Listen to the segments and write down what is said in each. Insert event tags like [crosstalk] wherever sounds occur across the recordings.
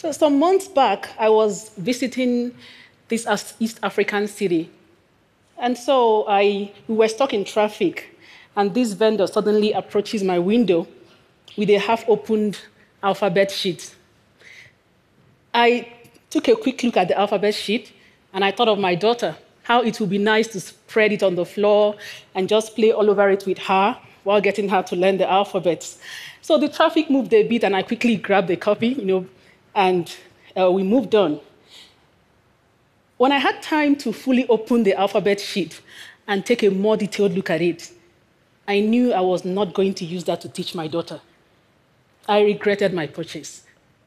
So, some months back, I was visiting this East African city. And so I, we were stuck in traffic, and this vendor suddenly approaches my window with a half opened alphabet sheet. I took a quick look at the alphabet sheet, and I thought of my daughter, how it would be nice to spread it on the floor and just play all over it with her while getting her to learn the alphabets. So the traffic moved a bit, and I quickly grabbed the copy, you know, and uh, we moved on. When I had time to fully open the alphabet sheet and take a more detailed look at it, I knew I was not going to use that to teach my daughter. I regretted my purchase.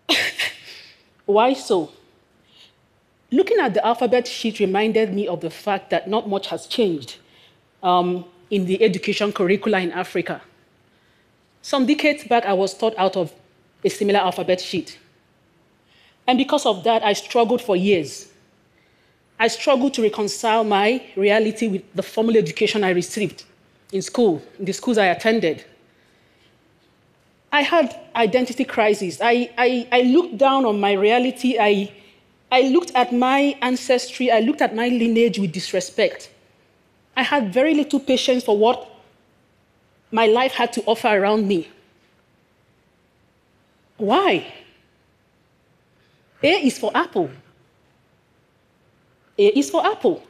[laughs] Why so? Looking at the alphabet sheet reminded me of the fact that not much has changed um, in the education curricula in Africa. Some decades back, I was taught out of a similar alphabet sheet. And because of that, I struggled for years. I struggled to reconcile my reality with the formal education I received in school, in the schools I attended. I had identity crisis. I, I, I looked down on my reality. I, I looked at my ancestry. I looked at my lineage with disrespect. I had very little patience for what my life had to offer around me. Why? A is for apple. A is for apple.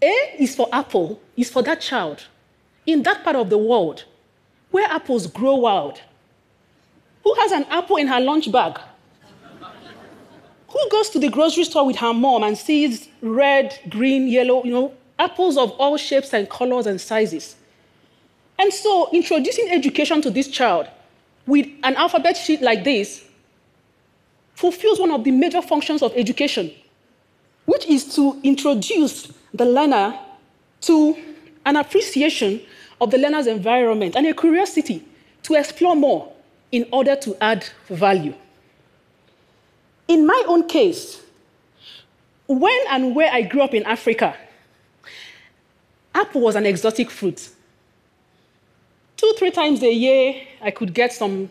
A is for apple, is for that child in that part of the world where apples grow wild. Who has an apple in her lunch bag? Who goes to the grocery store with her mom and sees red, green, yellow, you know, apples of all shapes and colors and sizes? And so, introducing education to this child with an alphabet sheet like this fulfills one of the major functions of education, which is to introduce the learner to an appreciation of the learner's environment and a curiosity to explore more in order to add value. In my own case, when and where I grew up in Africa, apple was an exotic fruit. Two, three times a year, I could get some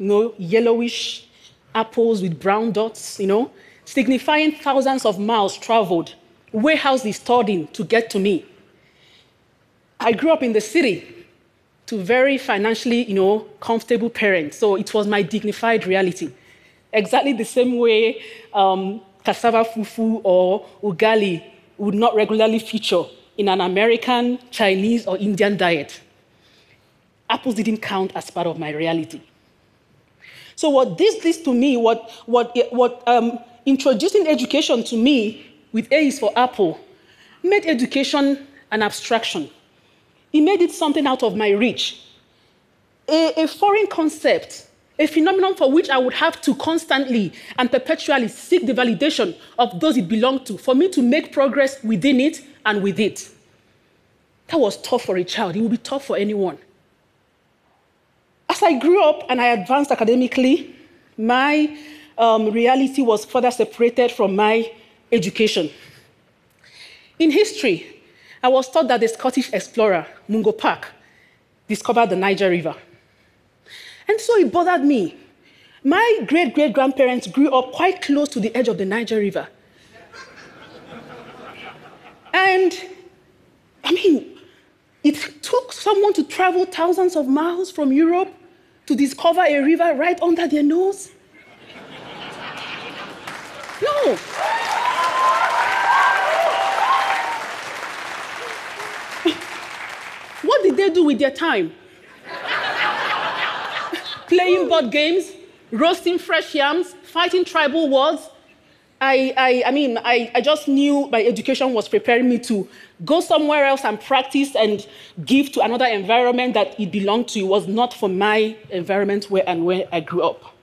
you know, yellowish apples with brown dots, you know, signifying thousands of miles traveled, warehouse is stored in to get to me. I grew up in the city to very financially, you know, comfortable parents, so it was my dignified reality. Exactly the same way um, cassava fufu or ugali would not regularly feature in an American, Chinese, or Indian diet. Apples didn't count as part of my reality. So what this leads to me, what, what, what um, introducing education to me with A is for Apple, made education an abstraction. It made it something out of my reach. A, a foreign concept, a phenomenon for which I would have to constantly and perpetually seek the validation of those it belonged to for me to make progress within it and with it. That was tough for a child. It would be tough for anyone. As I grew up and I advanced academically, my um, reality was further separated from my education. In history, I was taught that the Scottish explorer, Mungo Park, discovered the Niger River. And so it bothered me. My great great grandparents grew up quite close to the edge of the Niger River. and I mean, it took someone to travel thousands of miles from Europe to discover a river right under their nose? No. [laughs] what did they do with their time? [laughs] Playing board games, roasting fresh yams, fighting tribal wars, I, I, I mean, I, I just knew my education was preparing me to go somewhere else and practice and give to another environment that it belonged to. It was not for my environment where and where I grew up.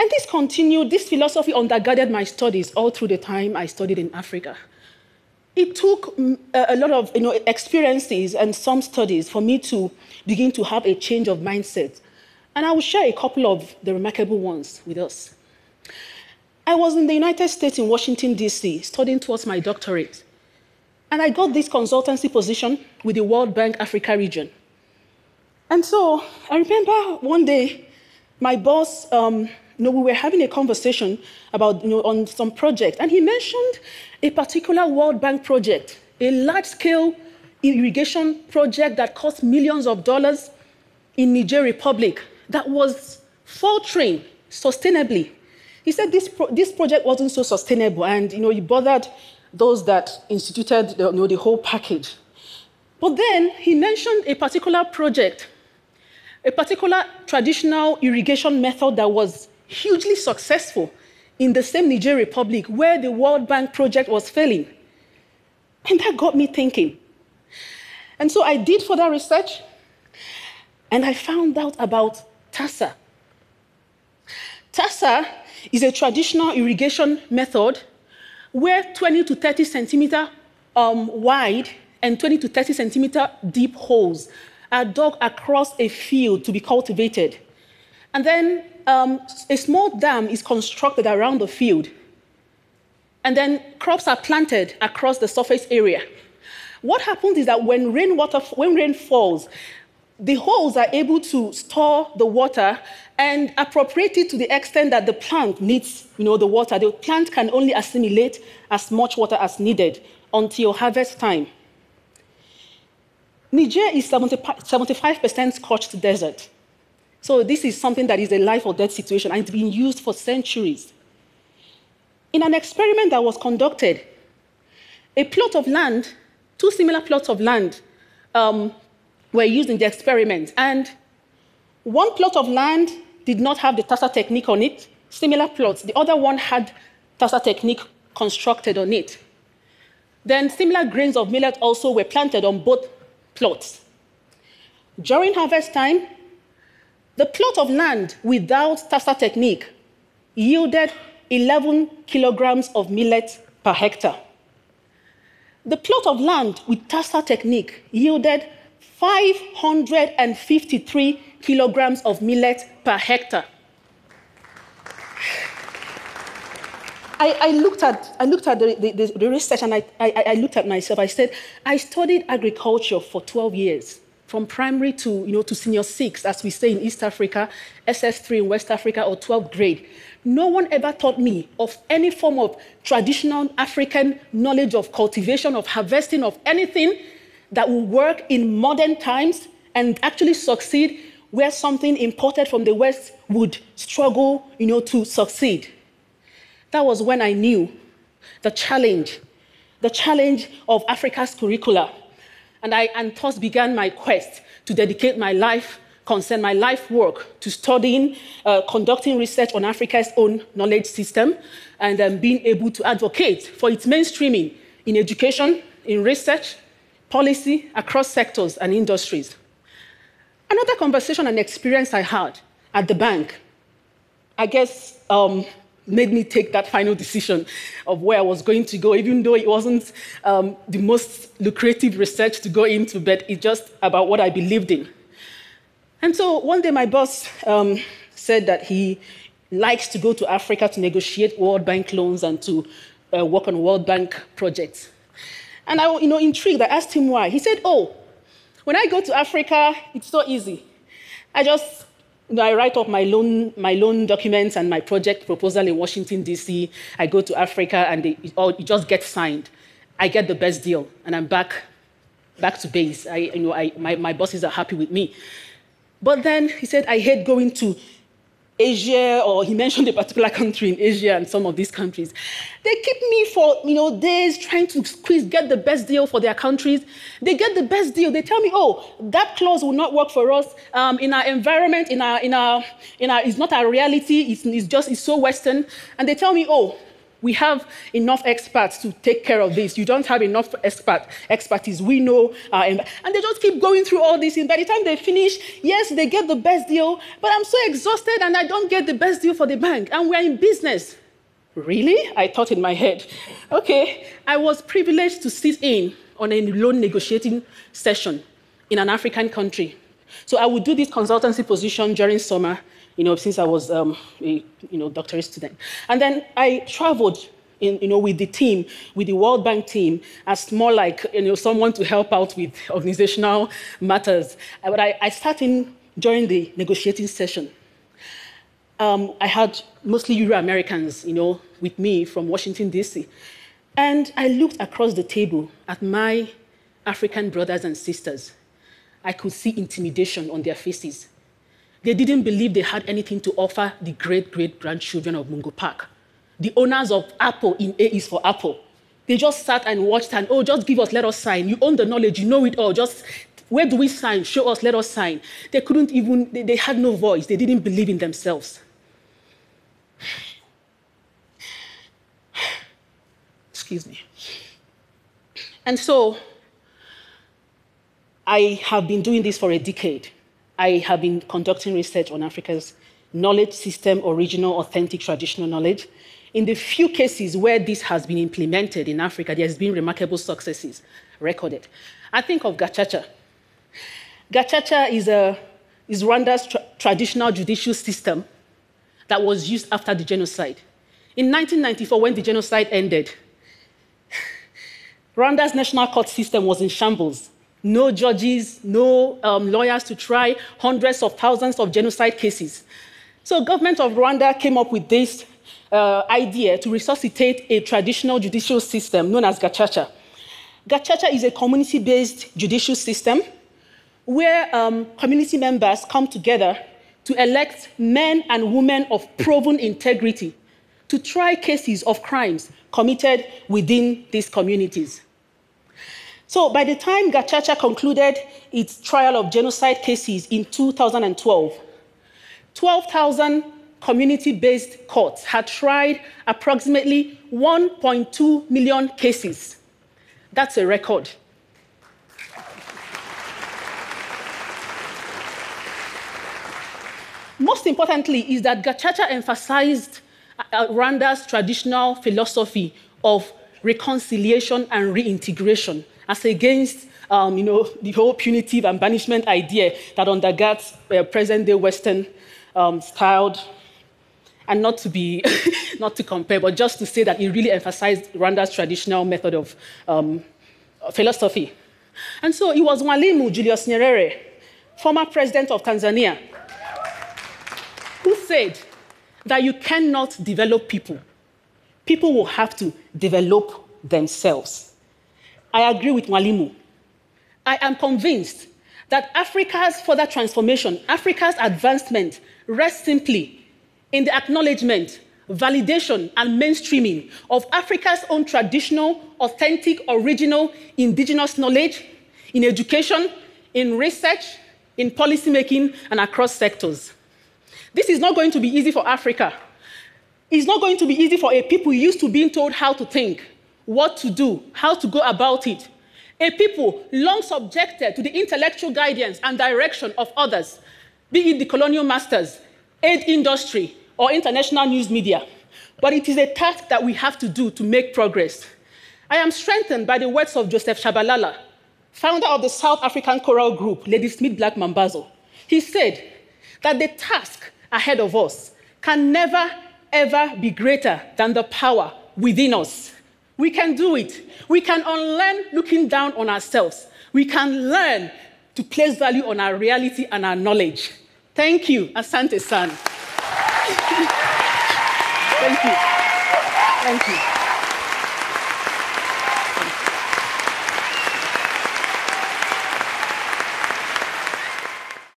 And this continued, this philosophy undergirded my studies all through the time I studied in Africa. It took mm, a lot of you know, experiences and some studies for me to begin to have a change of mindset. And I will share a couple of the remarkable ones with us. I was in the United States in Washington, D.C., studying towards my doctorate. And I got this consultancy position with the World Bank Africa region. And so I remember one day, my boss um, you know, we were having a conversation about, you know, on some project, and he mentioned a particular World Bank project, a large-scale irrigation project that cost millions of dollars in Niger Republic that was faltering sustainably. He said this, pro- this project wasn't so sustainable, and you know, he bothered those that instituted the, you know, the whole package. But then he mentioned a particular project, a particular traditional irrigation method that was hugely successful in the same Niger Republic where the World Bank project was failing. And that got me thinking. And so I did further research and I found out about TASA. TASA is a traditional irrigation method where 20 to 30 centimeter um, wide and 20 to 30 centimeter deep holes are dug across a field to be cultivated. And then um, a small dam is constructed around the field. And then crops are planted across the surface area. What happens is that when rainwater, when rain falls, the holes are able to store the water and appropriate it to the extent that the plant needs you know, the water. The plant can only assimilate as much water as needed until harvest time. Niger is 75% scorched desert. So this is something that is a life or death situation and it's been used for centuries. In an experiment that was conducted, a plot of land, two similar plots of land, um, were used in the experiment. And one plot of land did not have the TASA technique on it, similar plots. The other one had TASA technique constructed on it. Then similar grains of millet also were planted on both plots. During harvest time, the plot of land without TASA technique yielded 11 kilograms of millet per hectare. The plot of land with TASA technique yielded 553 kilograms of millet per hectare. I, I, looked at, I looked at the, the, the research and I, I, I, looked at myself. I said, I studied agriculture for 12 years, from primary to, you know, to senior six, as we say in East Africa, SS3 in West Africa, or 12th grade. No one ever taught me of any form of traditional African knowledge of cultivation, of harvesting, of anything that will work in modern times and actually succeed where something imported from the West would struggle, you know, to succeed. That was when I knew the challenge, the challenge of Africa's curricula. And I and thus began my quest to dedicate my life, concern my life work to studying, uh, conducting research on Africa's own knowledge system, and um, being able to advocate for its mainstreaming in education, in research, policy across sectors and industries. Another conversation and experience I had at the bank, I guess um, made me take that final decision of where I was going to go, even though it wasn't um, the most lucrative research to go into, but it's just about what I believed in. And so one day my boss um, said that he likes to go to Africa to negotiate World Bank loans and to uh, work on World Bank projects. And I, you know, intrigued, I asked him why. He said, oh, when I go to Africa, it's so easy. I just you know, I write up my loan, my loan documents and my project proposal in Washington, D.C. I go to Africa and they, it, all, it just gets signed. I get the best deal and I'm back, back to base. I, you know, I, my, my bosses are happy with me. But then he said, I hate going to Asia, or he mentioned a particular country in Asia and some of these countries. They keep me for you know days trying to squeeze, get the best deal for their countries. They get the best deal. They tell me, oh, that clause will not work for us um, in our environment, in our in our in our. It's not our reality. It's, it's just it's so Western. And they tell me, oh, we have enough experts to take care of this. You don't have enough expert, expertise. We know. Uh, and they just keep going through all this. And by the time they finish, yes, they get the best deal, but I'm so exhausted and I don't get the best deal for the bank. And we're in business. Really? I thought in my head. Okay, I was privileged to sit in on a loan negotiating session in an African country. So I would do this consultancy position during summer you know, since I was um, a you know, doctorate student. And then I traveled in, you know, with the team, with the World Bank team, as more like you know, someone to help out with organizational matters. But I, I during the negotiating session. um, I had mostly Euro Americans, you know, with me from Washington, D.C. And I looked across the table at my African brothers and sisters. I could see intimidation on their faces. They didn't believe they had anything to offer the great great grandchildren of Mungo Park. The owners of Apple in A is for Apple. They just sat and watched and, oh, just give us, let us sign. You own the knowledge, you know it all. Just where do we sign? Show us, let us sign. They couldn't even, they, they had no voice. They didn't believe in themselves. Excuse me. And so I have been doing this for a decade. I have been conducting research on Africa's knowledge system, original, authentic, traditional knowledge. In the few cases where this has been implemented in Africa, there has been remarkable successes recorded. I think of Gacaca. Gacaca is, a, is Rwanda's tra traditional judicial system that was used after the genocide. In 1994, when the genocide ended, [laughs] Rwanda's national court system was in shambles. No judges, no um, lawyers to try hundreds of thousands of genocide cases. So government of Rwanda came up with this uh, idea to resuscitate a traditional judicial system known as Gacaca. Gacaca is a community-based judicial system where um, community members come together to elect men and women of proven integrity to try cases of crimes committed within these communities. So by the time Gacaca concluded its trial of genocide cases in 2012, 12,000 community-based courts had tried approximately 1.2 million cases. That's a record. Most importantly is that Gacaca emphasized uh, Rwanda's traditional philosophy of reconciliation and reintegration as against um, you know, the whole punitive and banishment idea that undergirds uh, present-day Western um, styled and not to be, [laughs] not to compare, but just to say that it really emphasized Rwanda's traditional method of um, philosophy. And so it was Mwalimu Julius Nyerere, former president of Tanzania, who said that you cannot develop people. People will have to develop themselves. I agree with Mwalimu. I am convinced that Africa's further transformation, Africa's advancement, rests simply in the acknowledgement, validation, and mainstreaming of Africa's own traditional, authentic, original, indigenous knowledge in education, in research, in policymaking, and across sectors. This is not going to be easy for Africa. It's not going to be easy for a people used to being told how to think, what to do, how to go about it. A people long subjected to the intellectual guidance and direction of others, be it the colonial masters, aid industry, or international news media, but it is a task that we have to do to make progress. I am strengthened by the words of Joseph Shabalala, founder of the South African choral group, Ladysmith Black Mambazo. He said that the task ahead of us can never, ever be greater than the power within us. We can do it. We can unlearn looking down on ourselves. We can learn to place value on our reality and our knowledge. Thank you, Asante San. [laughs] Thank you. Thank you.